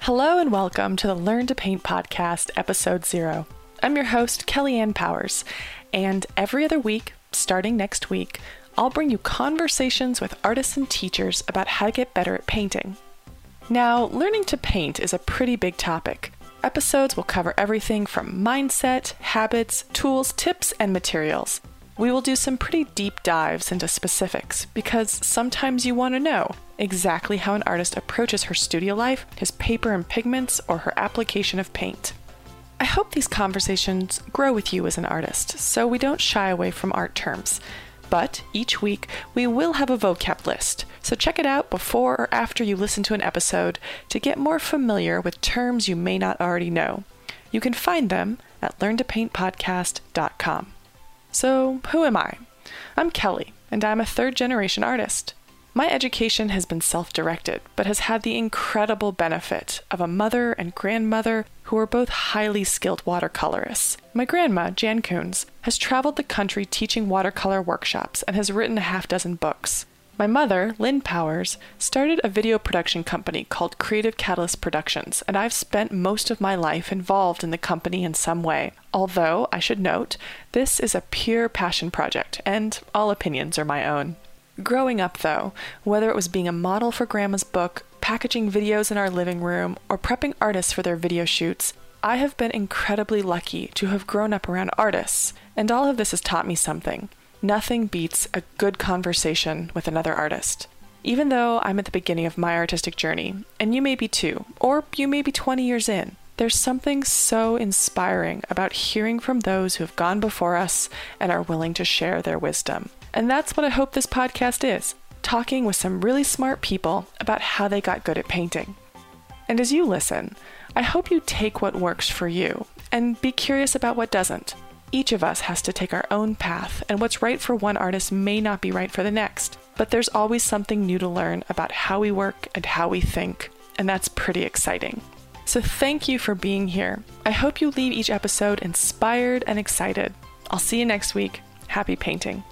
Hello and welcome to the Learn to Paint podcast, episode zero. I'm your host, Kellyanne Powers, and every other week, starting next week, I'll bring you conversations with artists and teachers about how to get better at painting. Now, learning to paint is a pretty big topic. Episodes will cover everything from mindset, habits, tools, tips, and materials. We will do some pretty deep dives into specifics because sometimes you want to know exactly how an artist approaches her studio life, his paper and pigments, or her application of paint. I hope these conversations grow with you as an artist so we don't shy away from art terms. But each week we will have a vocab list, so check it out before or after you listen to an episode to get more familiar with terms you may not already know. You can find them at learntopaintpodcast.com. So, who am I? I'm Kelly, and I'm a third generation artist. My education has been self directed, but has had the incredible benefit of a mother and grandmother who are both highly skilled watercolorists. My grandma, Jan Kunz, has traveled the country teaching watercolor workshops and has written a half dozen books. My mother, Lynn Powers, started a video production company called Creative Catalyst Productions, and I've spent most of my life involved in the company in some way. Although, I should note, this is a pure passion project, and all opinions are my own. Growing up, though, whether it was being a model for Grandma's book, packaging videos in our living room, or prepping artists for their video shoots, I have been incredibly lucky to have grown up around artists, and all of this has taught me something. Nothing beats a good conversation with another artist. Even though I'm at the beginning of my artistic journey, and you may be too, or you may be 20 years in, there's something so inspiring about hearing from those who have gone before us and are willing to share their wisdom. And that's what I hope this podcast is talking with some really smart people about how they got good at painting. And as you listen, I hope you take what works for you and be curious about what doesn't. Each of us has to take our own path, and what's right for one artist may not be right for the next. But there's always something new to learn about how we work and how we think, and that's pretty exciting. So thank you for being here. I hope you leave each episode inspired and excited. I'll see you next week. Happy painting.